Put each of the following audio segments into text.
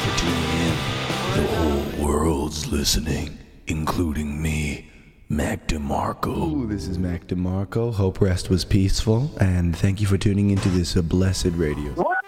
for tuning in. The whole world's listening, including me, Mac DeMarco. Ooh, this is Mac DeMarco. Hope rest was peaceful, and thank you for tuning into this uh, blessed radio. Hey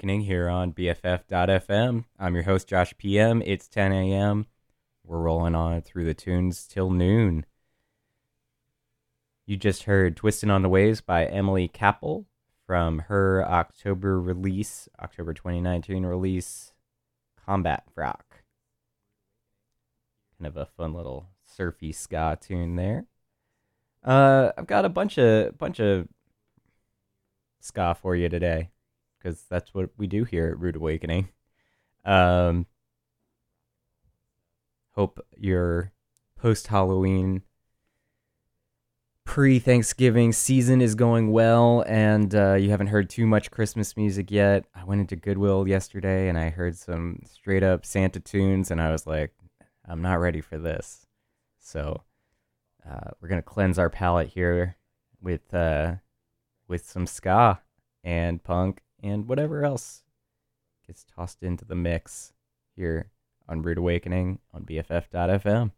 Awakening here on BFF.FM. I'm your host, Josh PM. It's 10 a.m. We're rolling on through the tunes till noon. You just heard Twisting on the Waves by Emily Capell from her October release, October 2019 release, Combat Frock. Kind of a fun little surfy ska tune there. Uh, I've got a bunch of bunch of ska for you today because that's what we do here at Rude Awakening. Um, hope your post Halloween, pre Thanksgiving season is going well and uh, you haven't heard too much Christmas music yet. I went into Goodwill yesterday and I heard some straight up Santa tunes and I was like, I'm not ready for this. So uh, we're to cleanse our palate here with. Uh, with some ska and punk and whatever else gets tossed into the mix here on Rude Awakening on BFF.fm.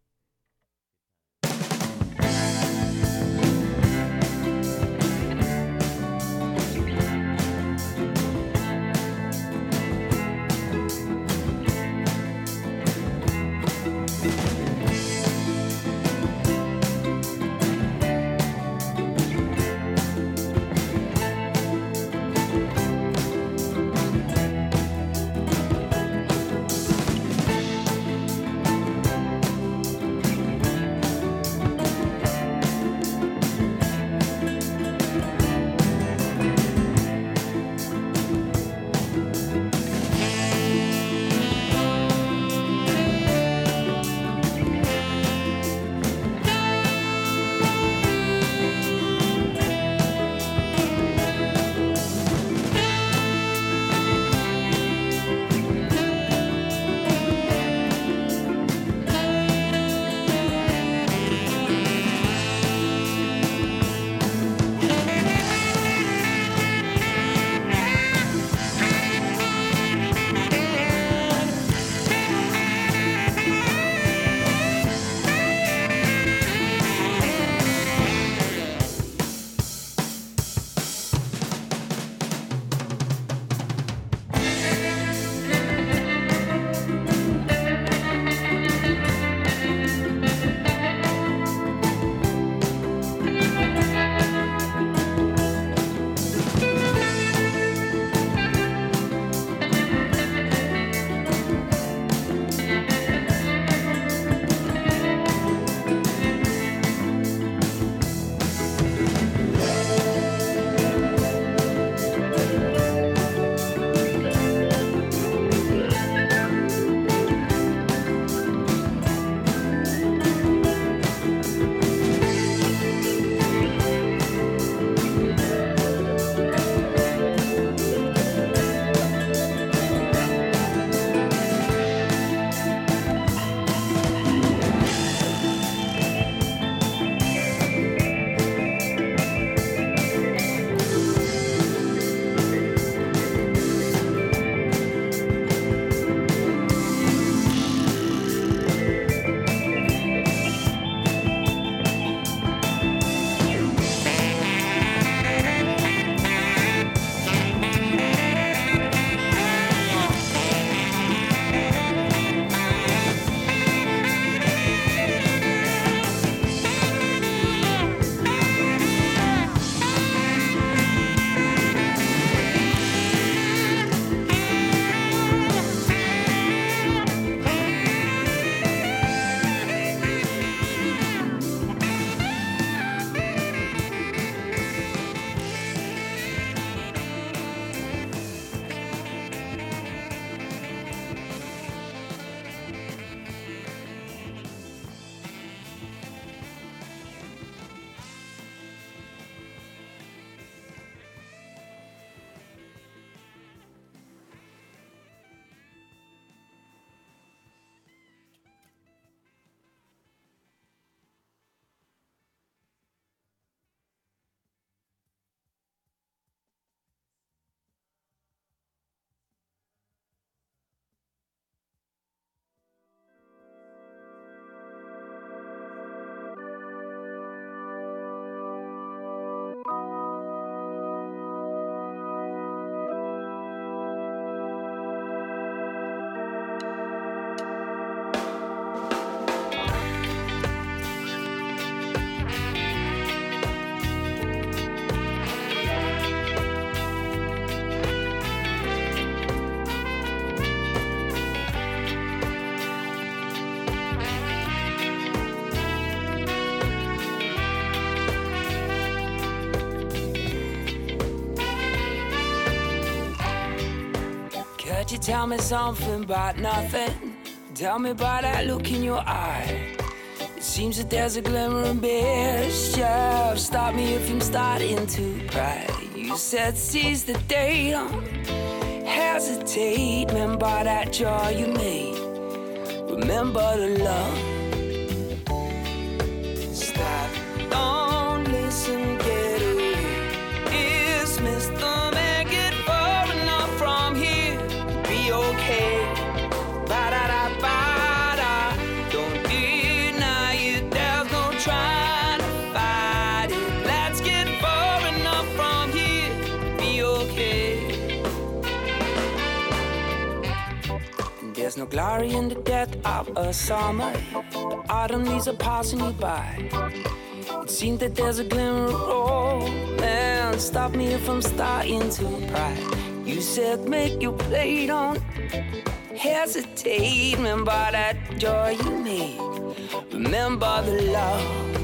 Tell me something about nothing. Tell me about that look in your eye. It seems that there's a glimmer of mischief. Stop me if I'm starting to cry. You said seize the day, don't hesitate. Remember that jaw you made. Remember the love. glory in the death of a summer. The autumn leaves are passing you by. It seems that there's a glimmer of hope and Stop me from starting to cry. You said make your play, don't hesitate. Remember that joy you made. Remember the love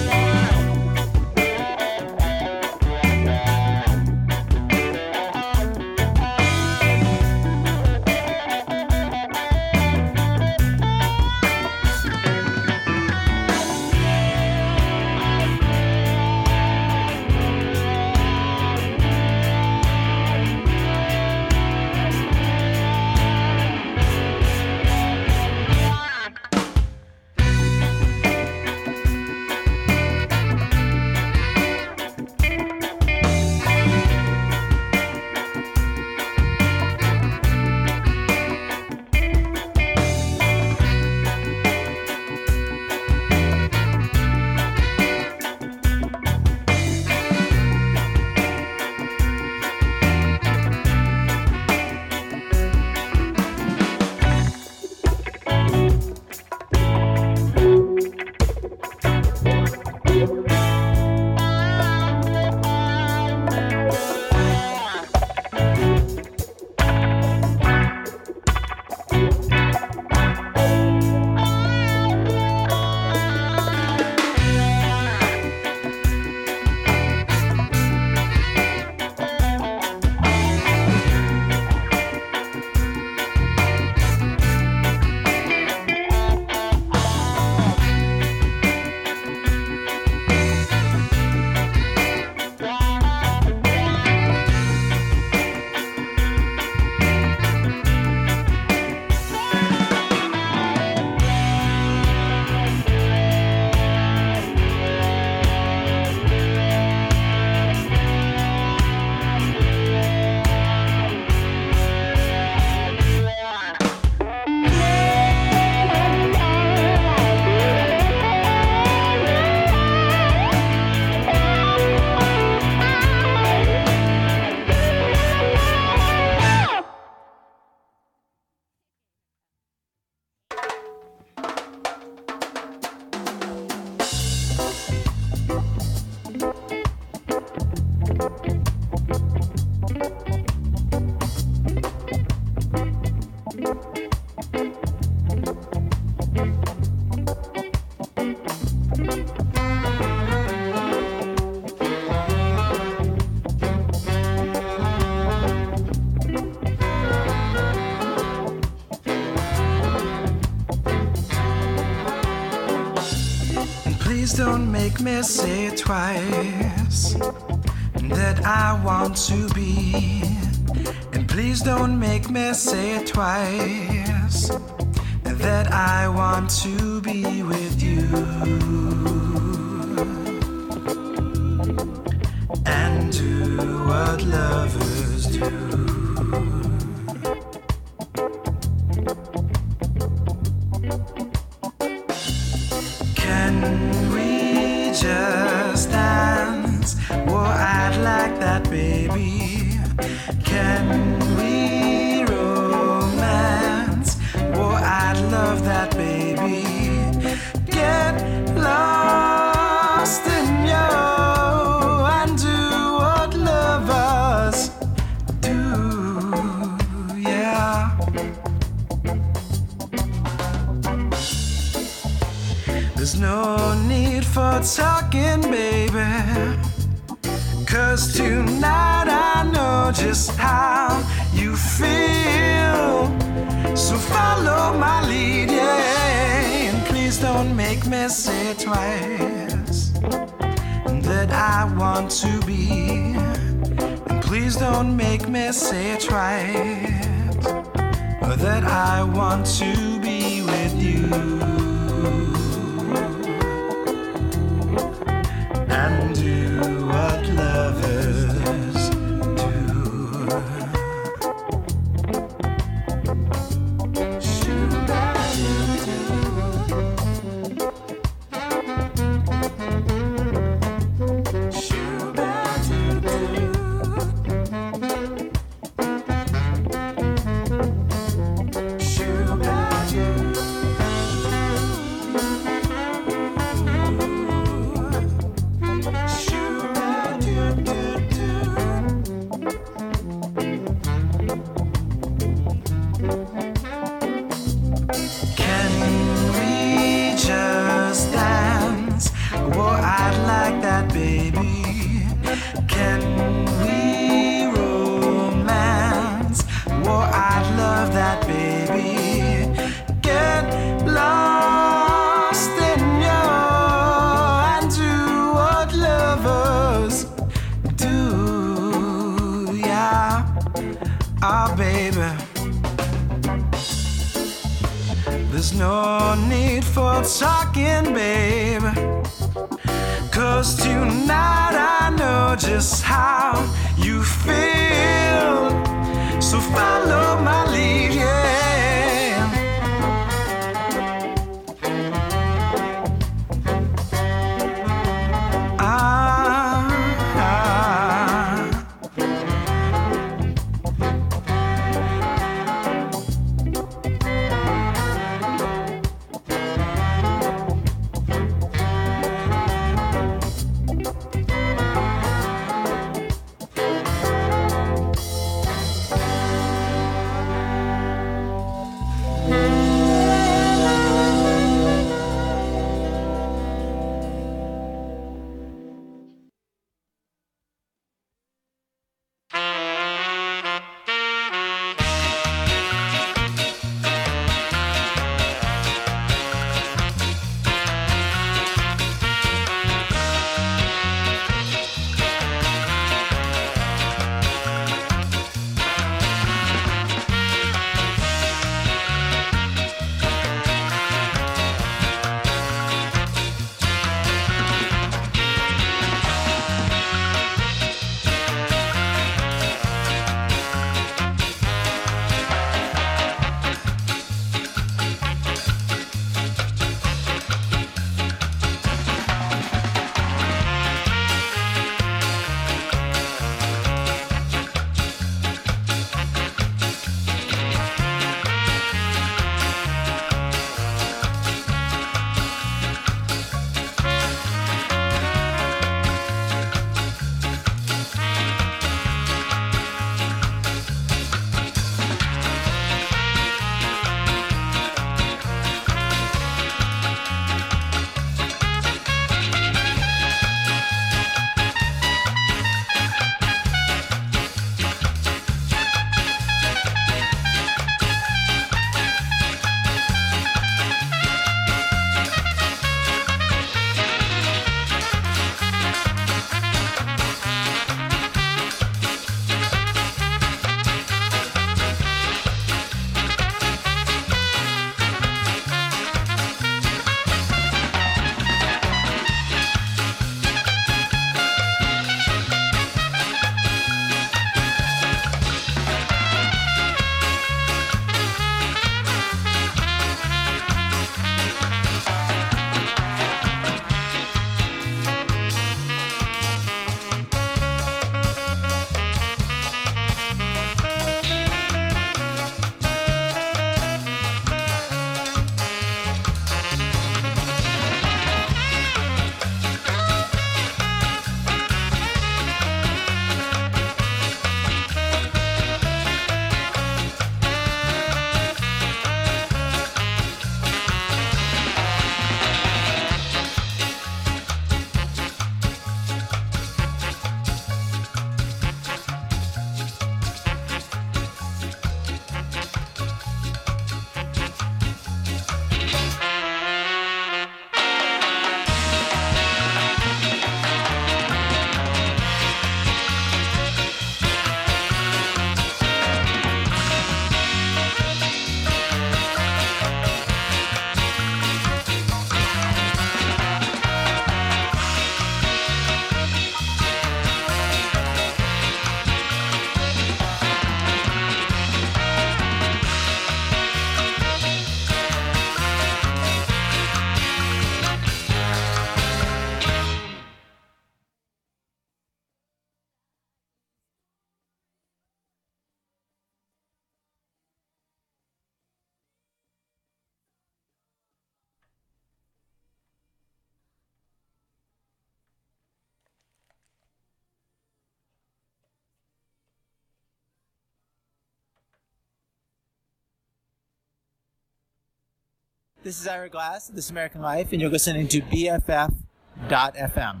This is Ira Glass This American Life, and you're listening to BFF.FM.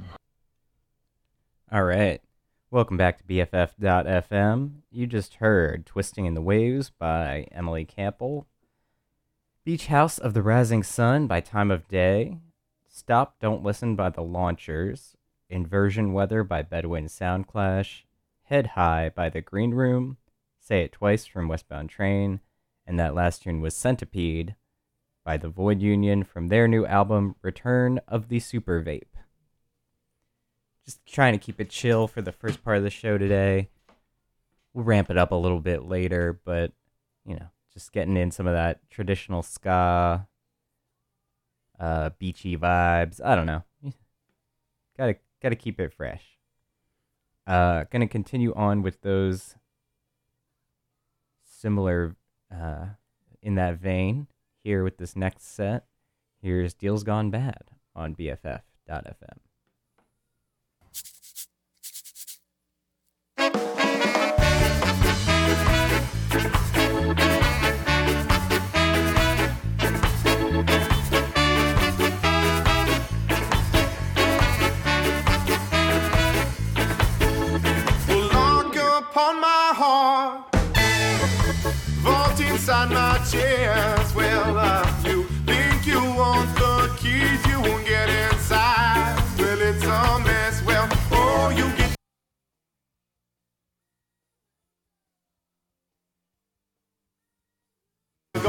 All right. Welcome back to BFF.FM. You just heard Twisting in the Waves by Emily Capell, Beach House of the Rising Sun by Time of Day, Stop Don't Listen by The Launchers, Inversion Weather by Bedouin Soundclash, Head High by The Green Room, Say It Twice from Westbound Train, and that last tune was Centipede by The Void Union from their new album Return of the Supervape just trying to keep it chill for the first part of the show today. We'll ramp it up a little bit later, but you know, just getting in some of that traditional ska, uh, beachy vibes. I don't know. Gotta gotta keep it fresh. Uh, gonna continue on with those similar, uh, in that vein. Here with this next set. Here's Deal's Gone Bad on BFF.fm.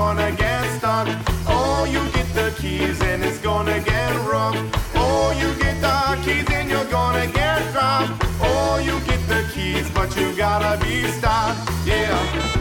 Gonna get stuck. Oh, you get the keys and it's gonna get rough. Oh, you get the keys and you're gonna get dropped. Oh, you get the keys, but you gotta be stopped. Yeah.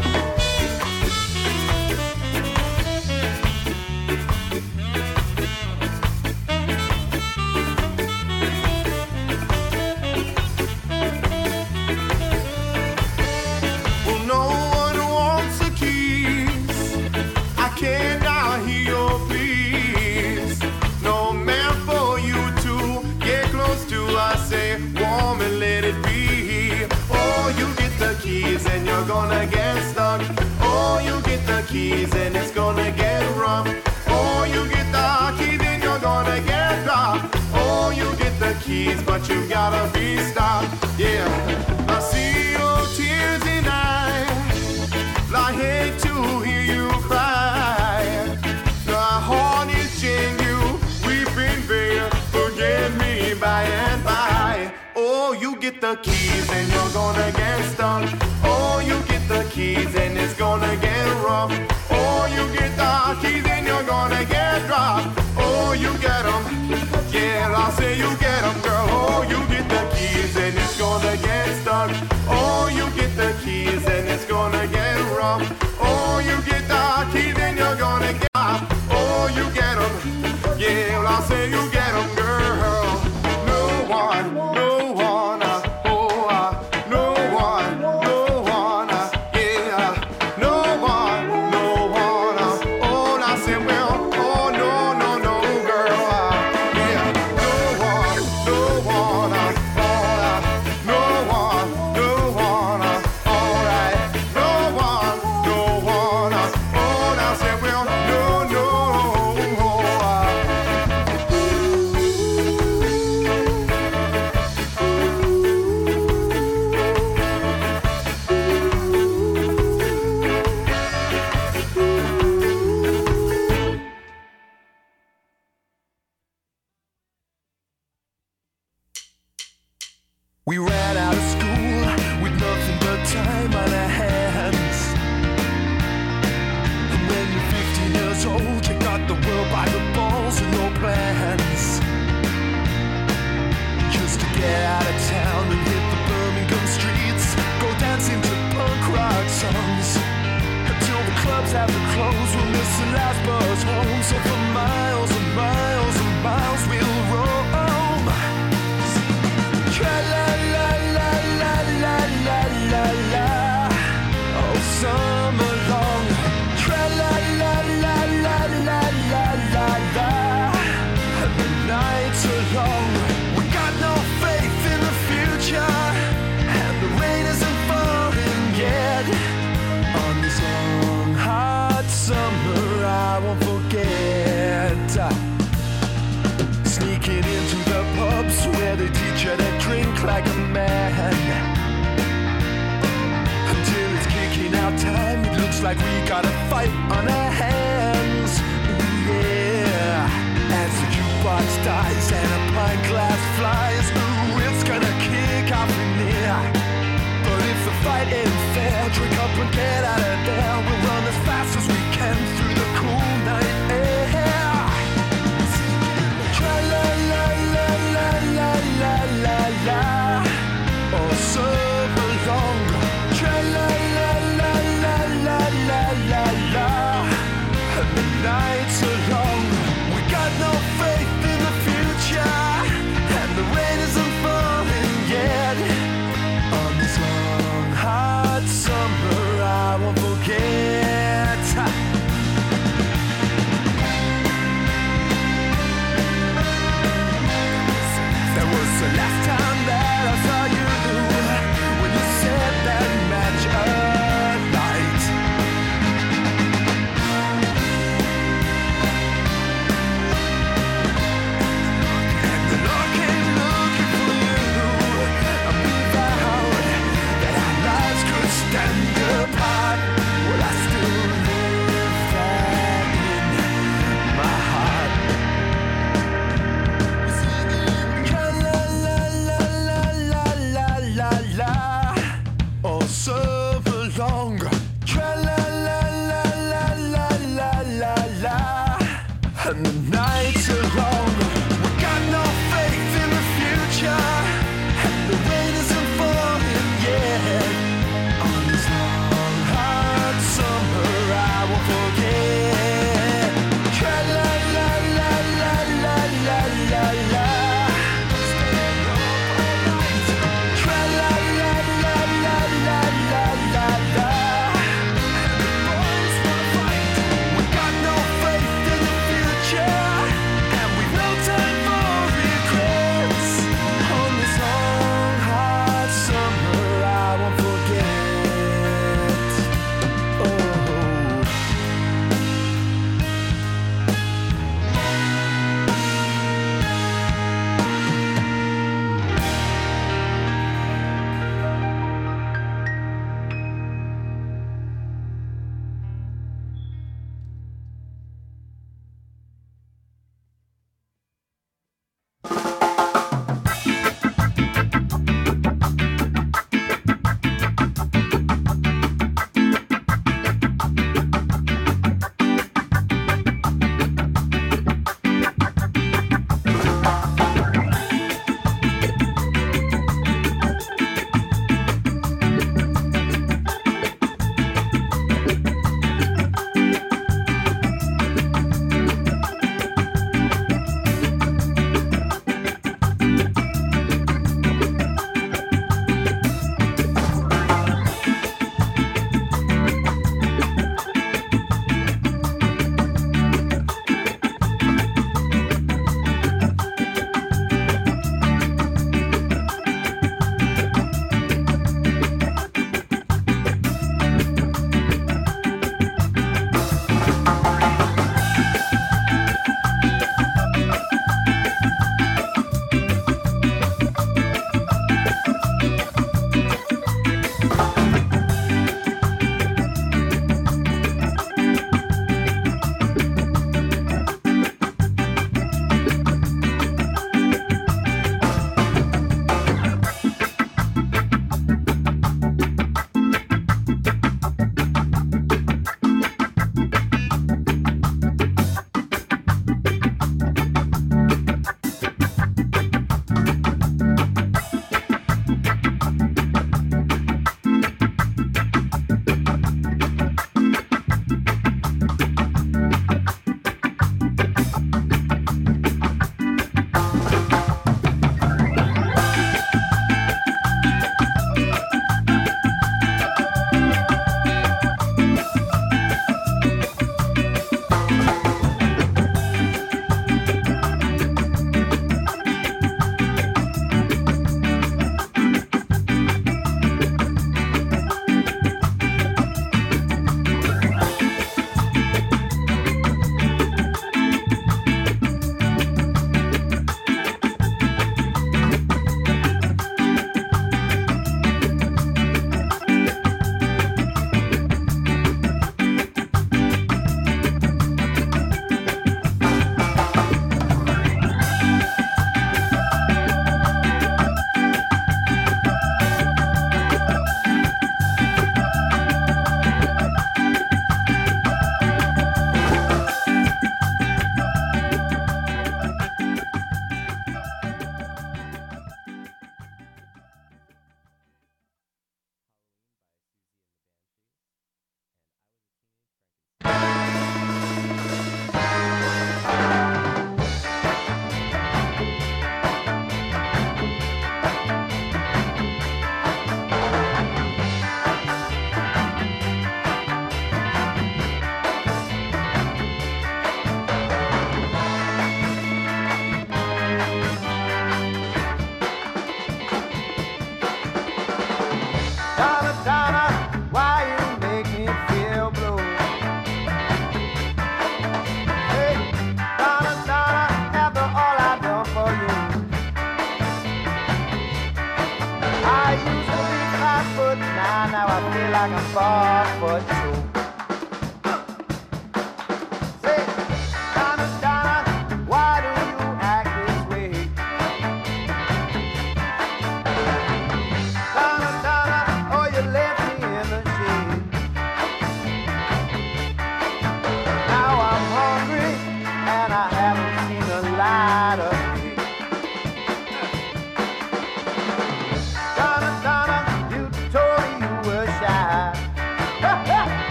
Keys and it's gonna get rough. Oh, you get the keys and you're gonna get dropped. Oh, you get the keys, but you gotta be stopped. Yeah, I see your tears and I, I hate to hear you cry. My heart is genuine, weeping veil, forgive me by and by. Oh, you get the keys and you're gonna get stuck. Oh, you get the keys again rough.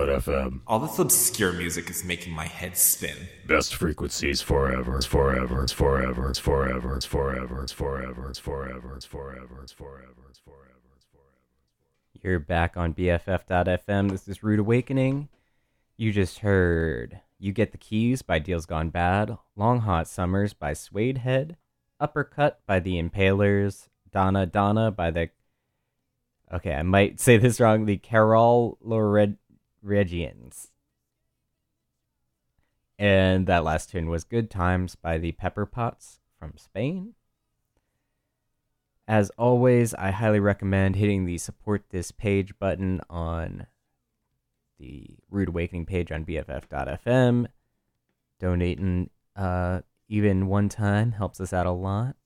Anchor.fm. All this obscure music is making my head spin. Best frequencies forever, forever, forever, forever, forever, forever, forever, forever, forever, forever, forever. You're back on BFF.fm. This is Rude Awakening. You just heard You Get the Keys by Deal's Gone Bad, Long Hot Summers by Suedehead, Uppercut by The Impalers, Donna Donna by the okay, I might say this wrong. The Carol Lored Loregians. And that last tune was Good Times by the Pepper Pots from Spain. As always, I highly recommend hitting the support this page button on the Rude Awakening page on BFF.fm. Donating uh, even one time helps us out a lot.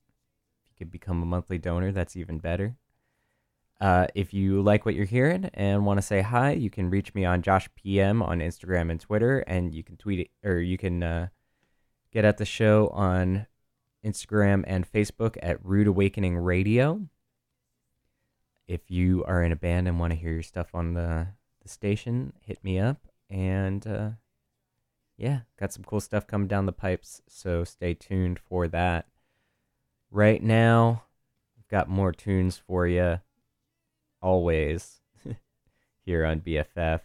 If you could become a monthly donor, that's even better. Uh, if you like what you're hearing and want to say hi, you can reach me on Josh PM on Instagram and Twitter, and you can tweet it, or you can uh, get at the show on Instagram and Facebook at Rude Awakening Radio. If you are in a band and want to hear your stuff on the, the station, hit me up. And uh, yeah, got some cool stuff coming down the pipes, so stay tuned for that. Right now, I've got more tunes for you always here on BFF.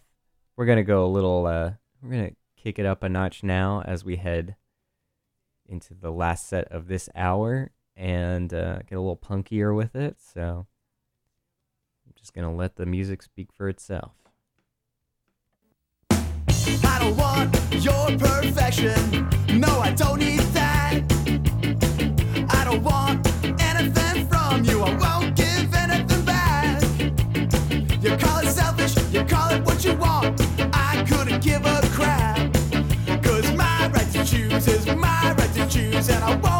We're gonna go a little. Uh, we're gonna kick it up a notch now as we head into the last set of this hour and uh, get a little punkier with it. So I'm just gonna let the music speak for itself. I don't want your perfection. No, I don't need that. My choose, and I won't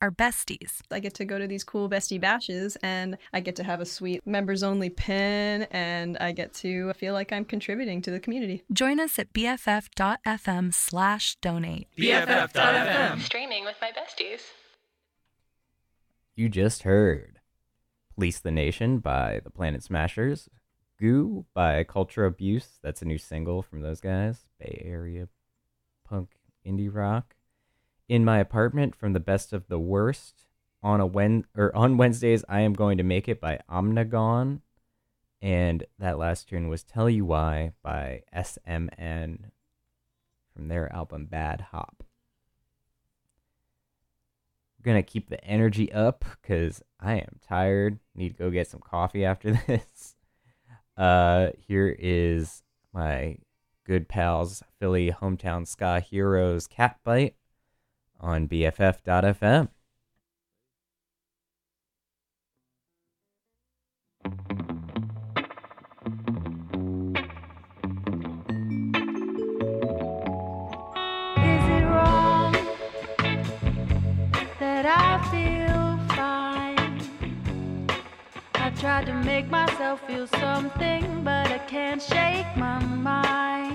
Our besties. I get to go to these cool bestie bashes and I get to have a sweet members only pin and I get to feel like I'm contributing to the community. Join us at bff.fm slash donate. BFF.FM. Streaming with my besties. You just heard Police the Nation by the Planet Smashers, Goo by Culture Abuse, that's a new single from those guys, Bay Area punk indie rock. In My Apartment from the Best of the Worst on a Wen- or on Wednesdays I Am Going to Make It by Omnigone and that last tune was Tell You Why by SMN from their album Bad Hop. I'm gonna keep the energy up because I am tired. Need to go get some coffee after this. Uh, here is my good pals Philly hometown ska heroes Catbite on BFF.fm. Tried to make myself feel something, but I can't shake my mind.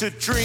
To dream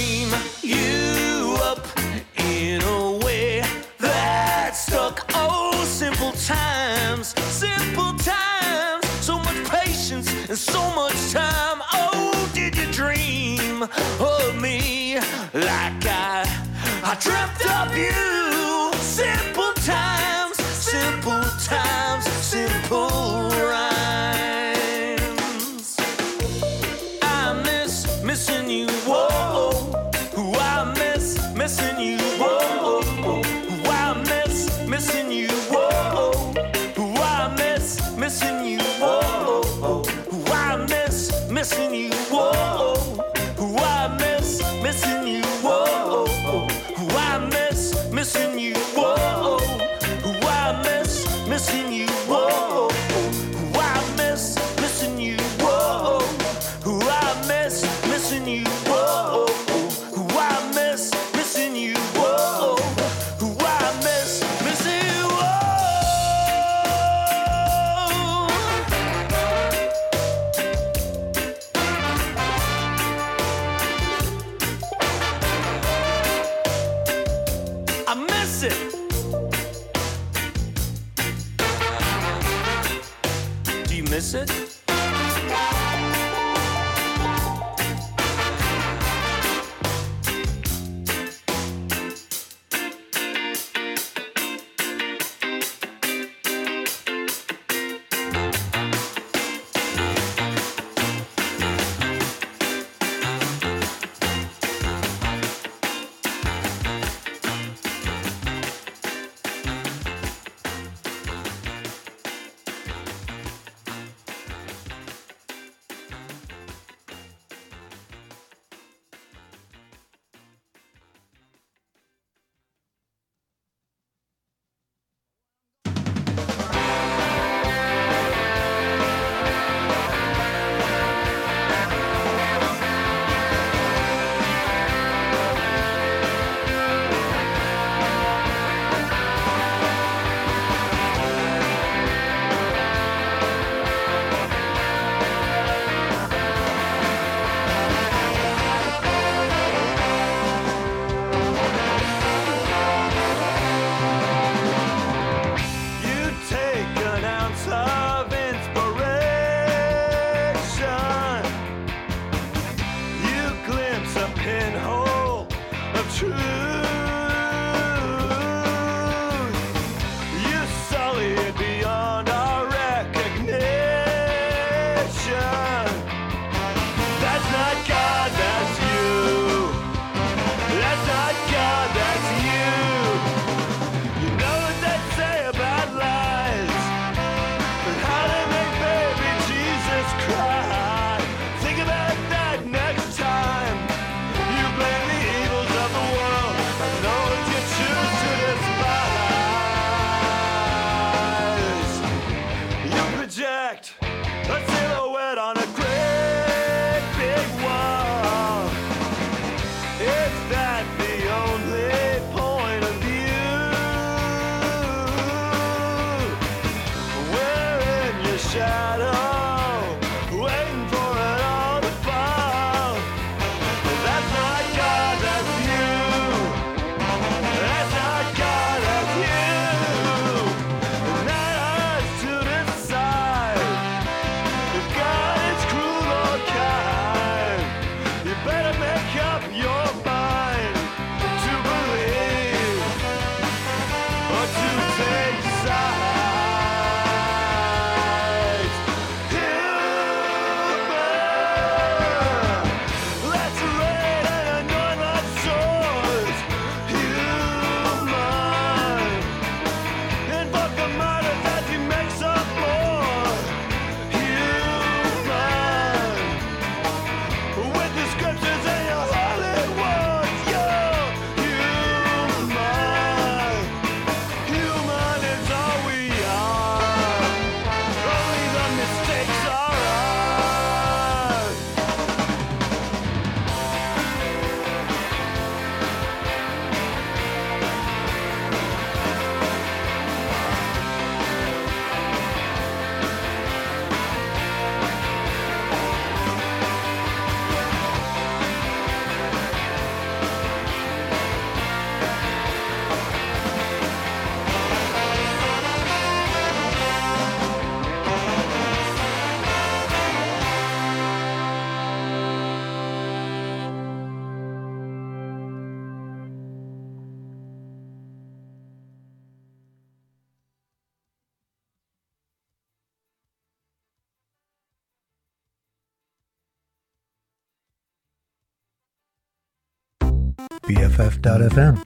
BFF.FM.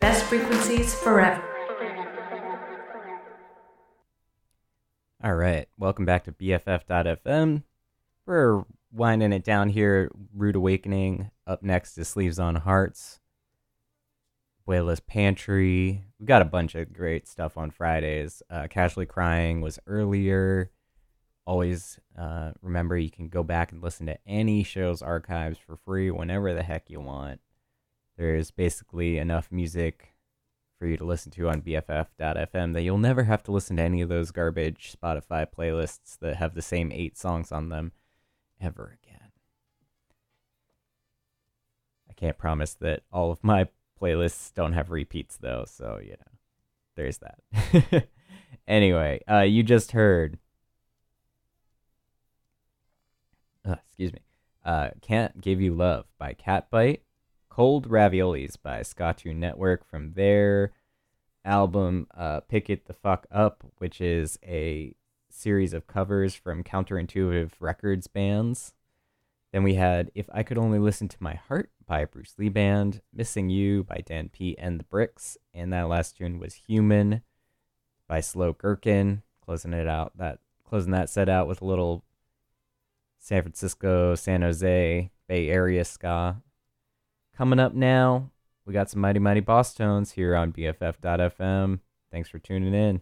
Best frequencies forever. All right, welcome back to BFF.FM. We're winding it down here. Rude Awakening. Up next is Sleeves on Hearts. Abuela's Pantry. We've got a bunch of great stuff on Fridays. Uh, Casually Crying was earlier. Always uh, remember you can go back and listen to any show's archives for free whenever the heck you want. There's basically enough music for you to listen to on BFF.fm that you'll never have to listen to any of those garbage Spotify playlists that have the same eight songs on them ever again. I can't promise that all of my playlists don't have repeats though, so you know, there's that. anyway, uh, you just heard. Uh, excuse me. Uh, Can't Give You Love by Catbite. Cold Raviolis by Skatune Network from their album uh, Pick It the Fuck Up, which is a series of covers from counterintuitive records bands. Then we had If I Could Only Listen to My Heart by Bruce Lee Band, Missing You by Dan P. and the Bricks, and that last tune was Human by Slow Gherkin. Closing it out that closing that set out with a little San Francisco, San Jose, Bay Area ska. Coming up now, we got some Mighty Mighty Bosstones here on BFF.fm. Thanks for tuning in.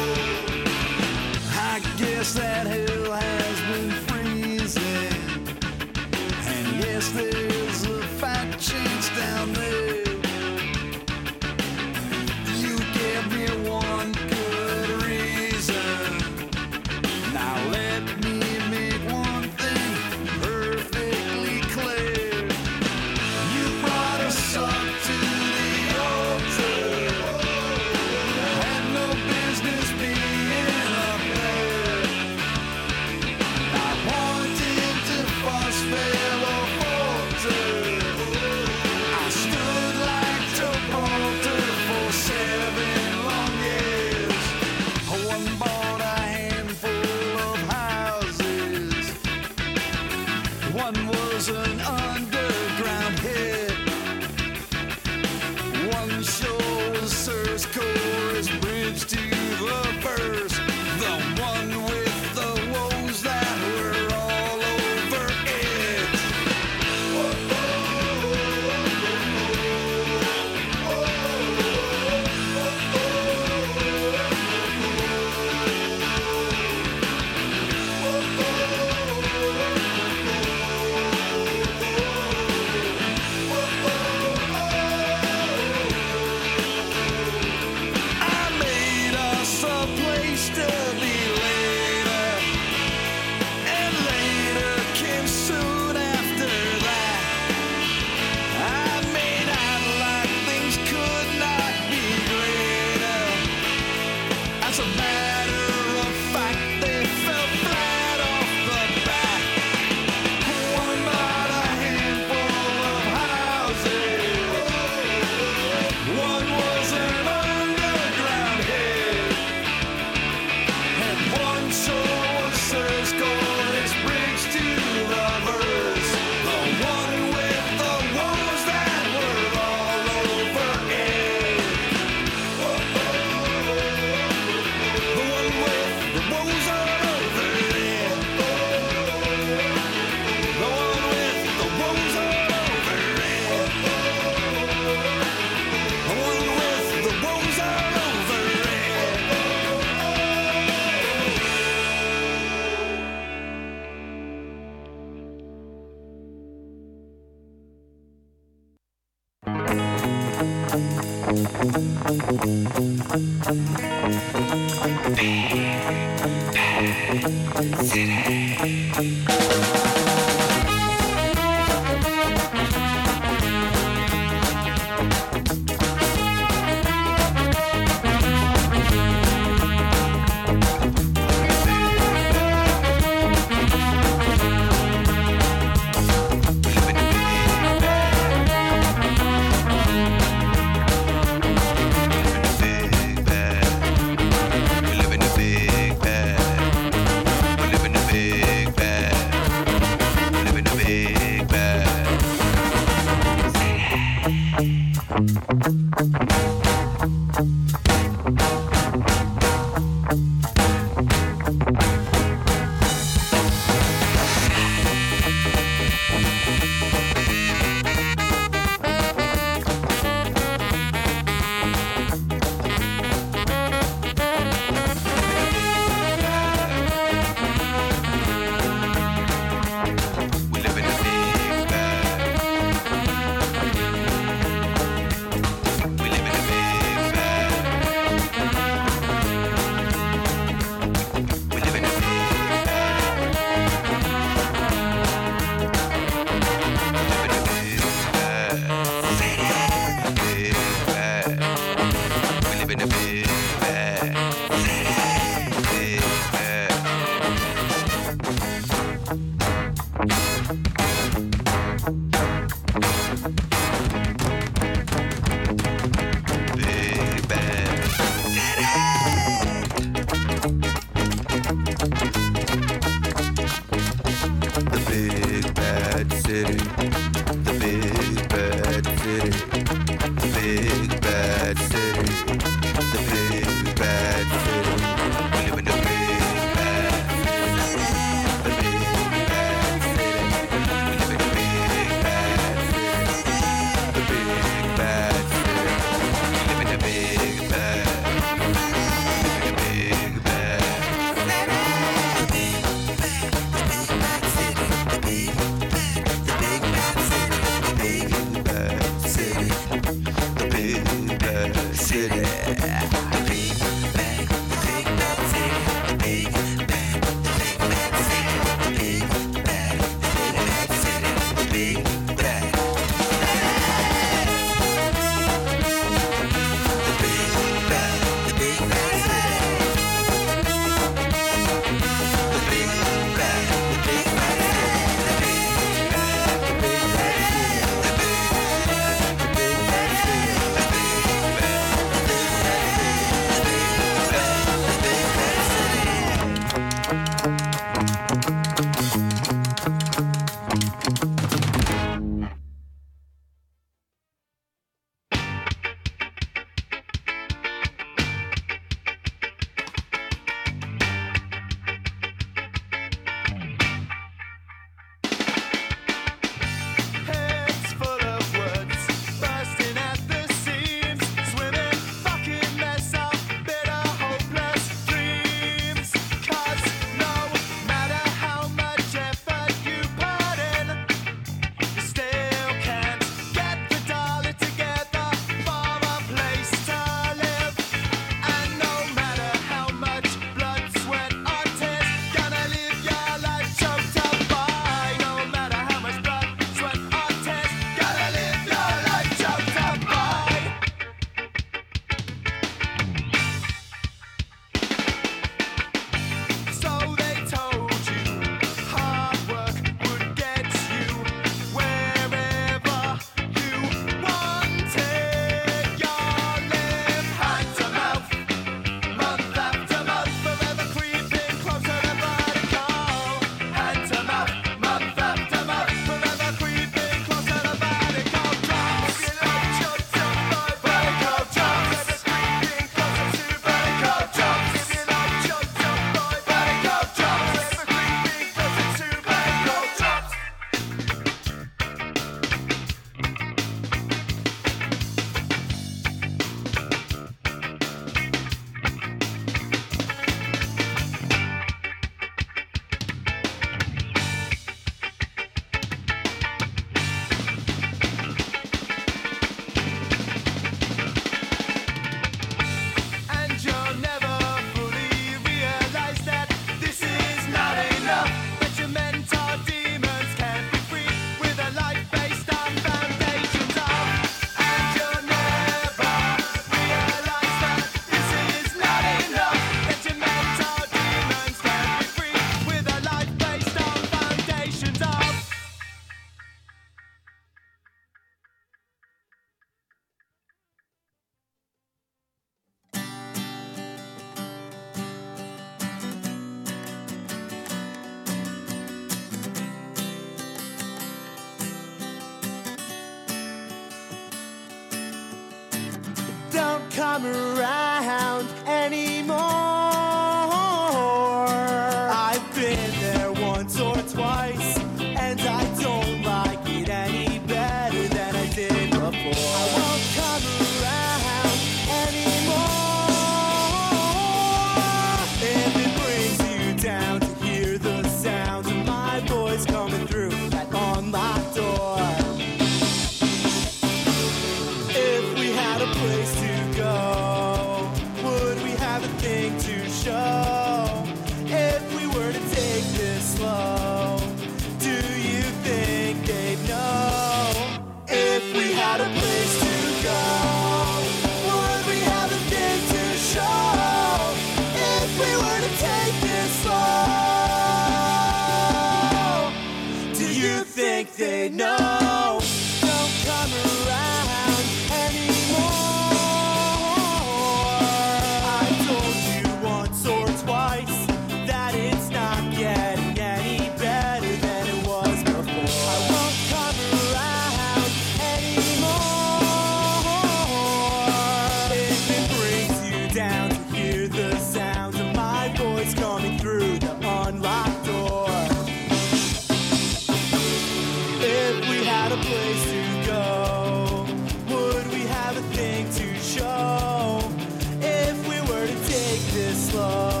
slow.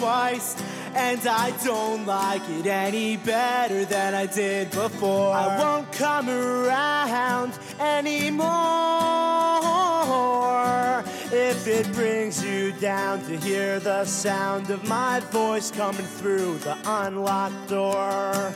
twice, and I don't like it any better than I did before. I won't come around anymore if it brings you down to hear the sound of my voice coming through the unlocked door.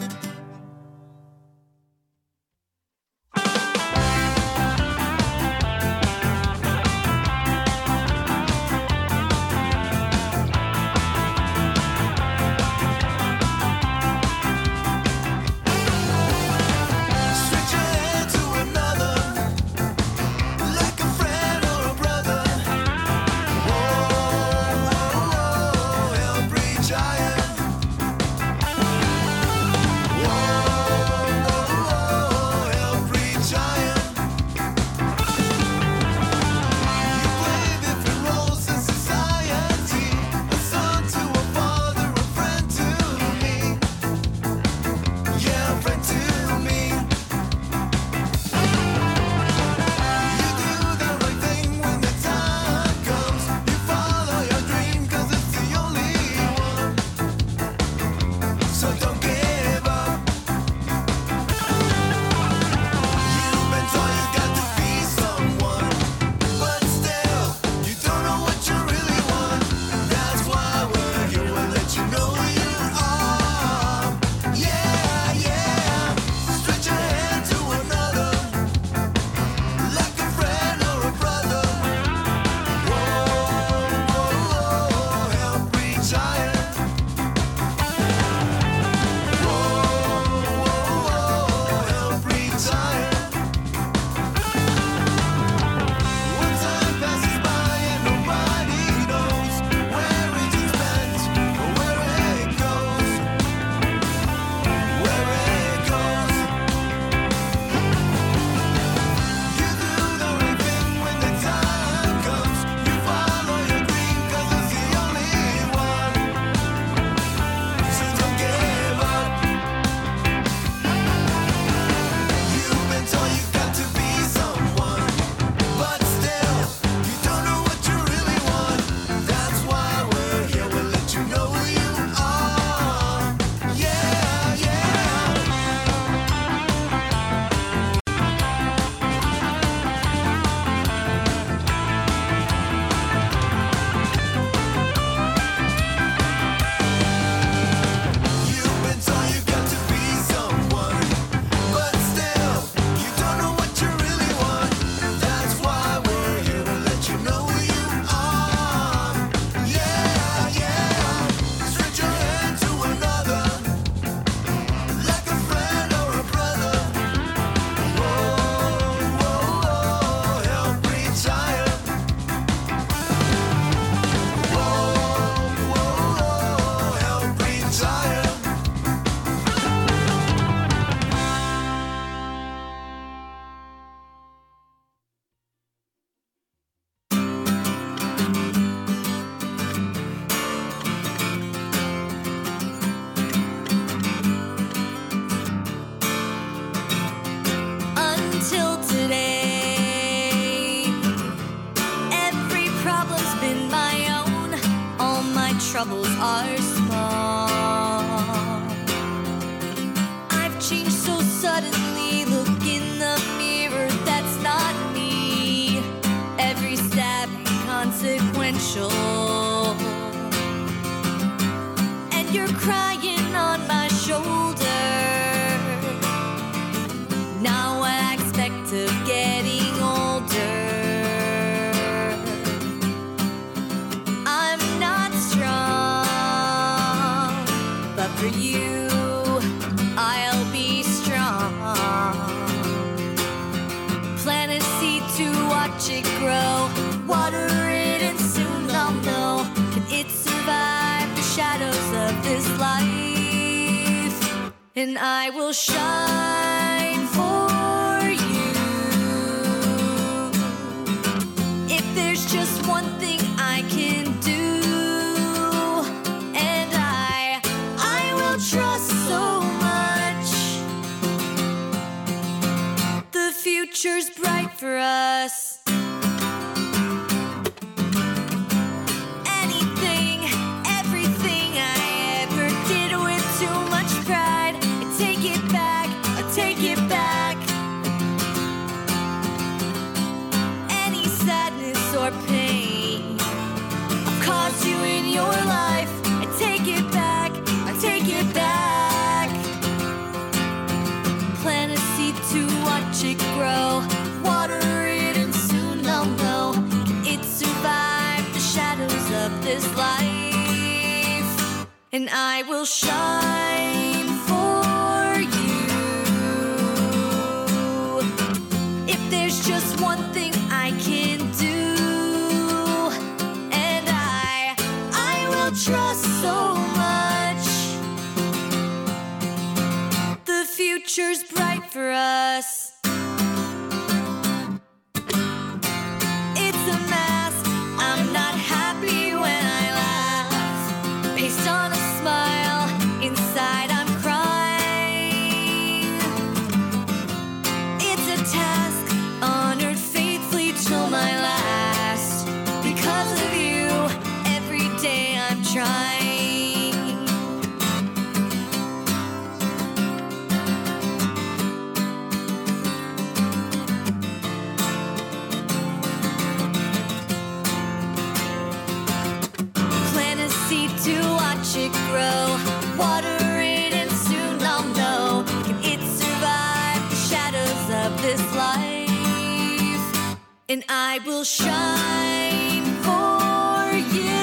And I will shine for you.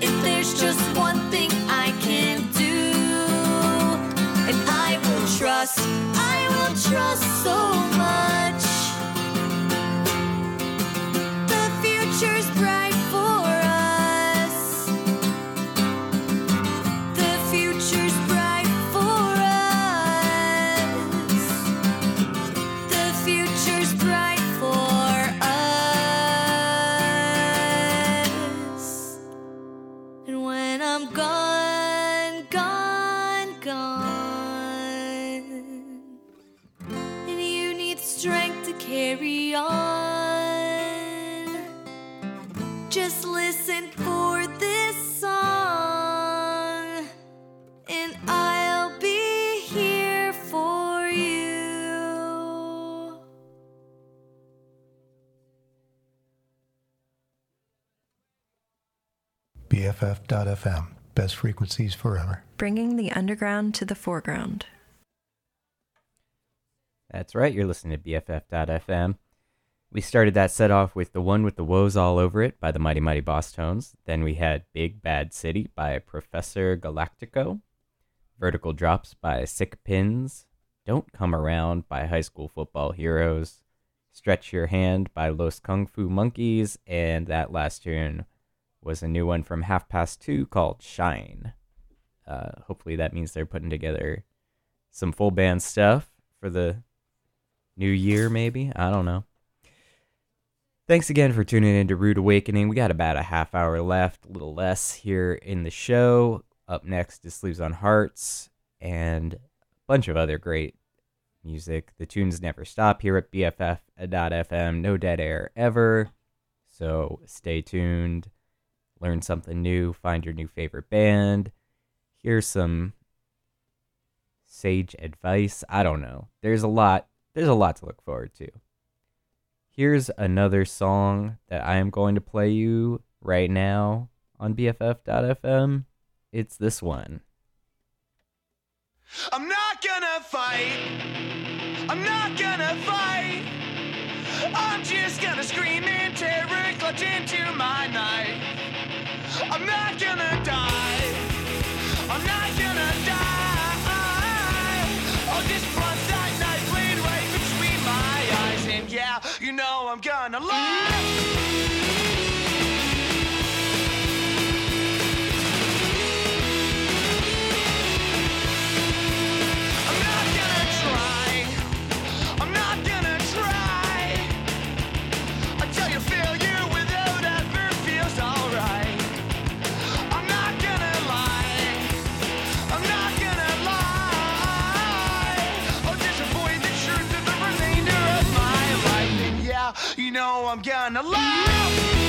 If there's just one thing I can do, and I will trust, I will trust so much. BFF.FM. Best frequencies forever. Bringing the underground to the foreground. That's right, you're listening to BFF.FM. We started that set off with The One with the Woes All Over It by the Mighty Mighty Bosstones. Then we had Big Bad City by Professor Galactico. Vertical Drops by Sick Pins. Don't Come Around by High School Football Heroes. Stretch Your Hand by Los Kung Fu Monkeys. And that last tune was a new one from Half Past Two called Shine. Uh, hopefully that means they're putting together some full band stuff for the new year, maybe. I don't know. Thanks again for tuning in to Rude Awakening. We got about a half hour left, a little less here in the show. Up next is Sleeves on Hearts and a bunch of other great music. The tunes never stop here at BFF.FM. No dead air ever. So stay tuned, learn something new, find your new favorite band, hear some sage advice. I don't know. There's a lot there's a lot to look forward to. Here's another song that I am going to play you right now on BFF.fm. It's this one. I'm not gonna fight. I'm not gonna fight. I'm just gonna scream in terror, clutch into my knife. I'm not gonna die. Know I'm gonna lie.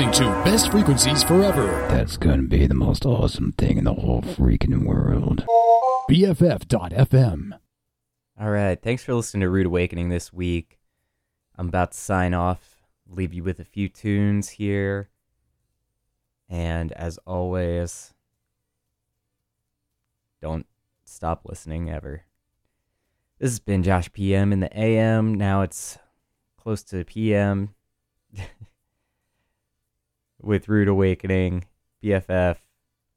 Listening to Best Frequencies Forever. That's gonna be the most awesome thing in the whole freaking world. BFF.FM. All right. Thanks for listening to Rude Awakening this week. I'm about to sign off, leave you with a few tunes here. And as always, don't stop listening ever. This has been Josh PM in the AM. Now it's close to PM with Rude Awakening, BFF,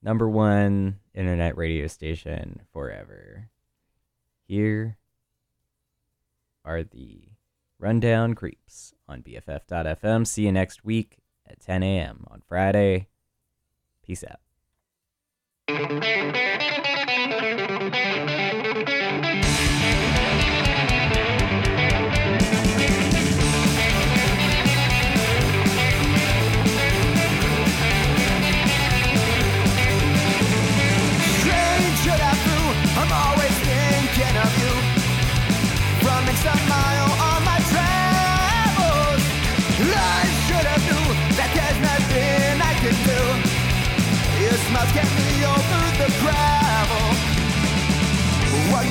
number one internet radio station forever. Here are the Rundown Creeps on BFF.fm. See you next week at 10 a.m. on Friday. Peace out.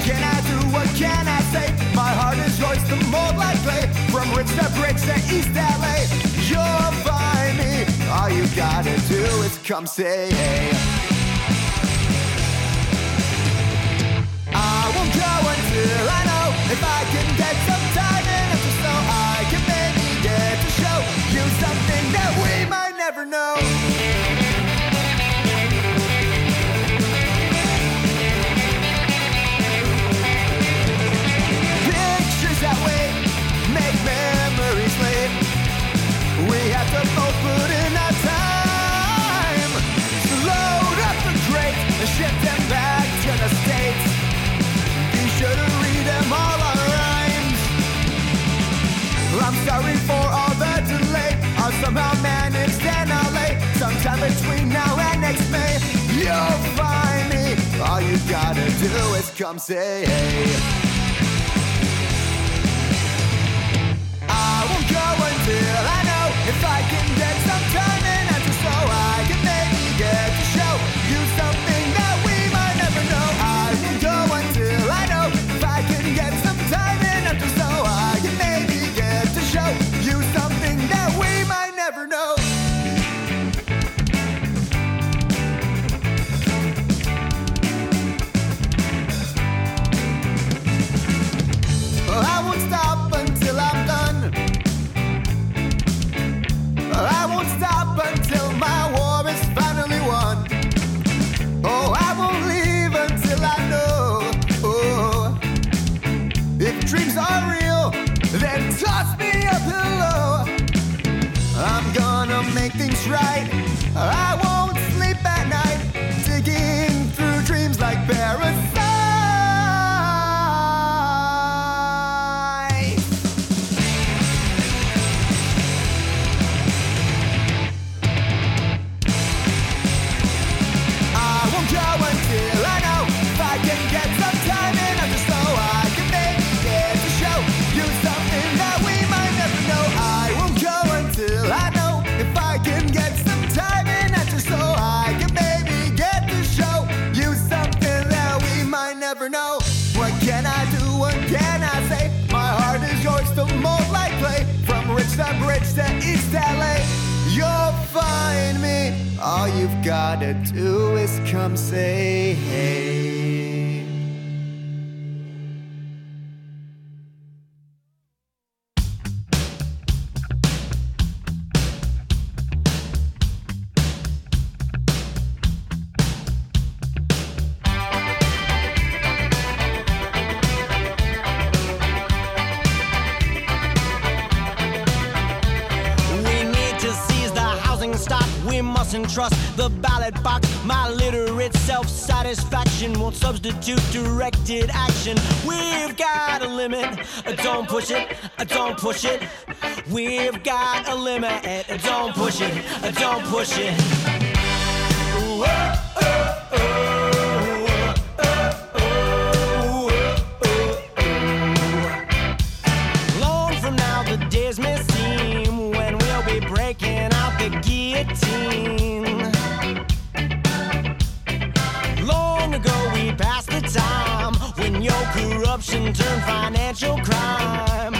Can I do? What can I say? My heart is yours, the mold like clay. From rich to bridge to East LA, you're by me. All you gotta do is come say hey. I won't go until I know if I can get some time in it so I can maybe get to show you something that we might never know. Come say hey. I won't go until I know if I can get some time is come say hey. Substitute directed action. We've got a limit. uh, Don't push it. uh, Don't push it. We've got a limit. uh, Don't push it. Don't push it. Oh, oh, oh, financial crime.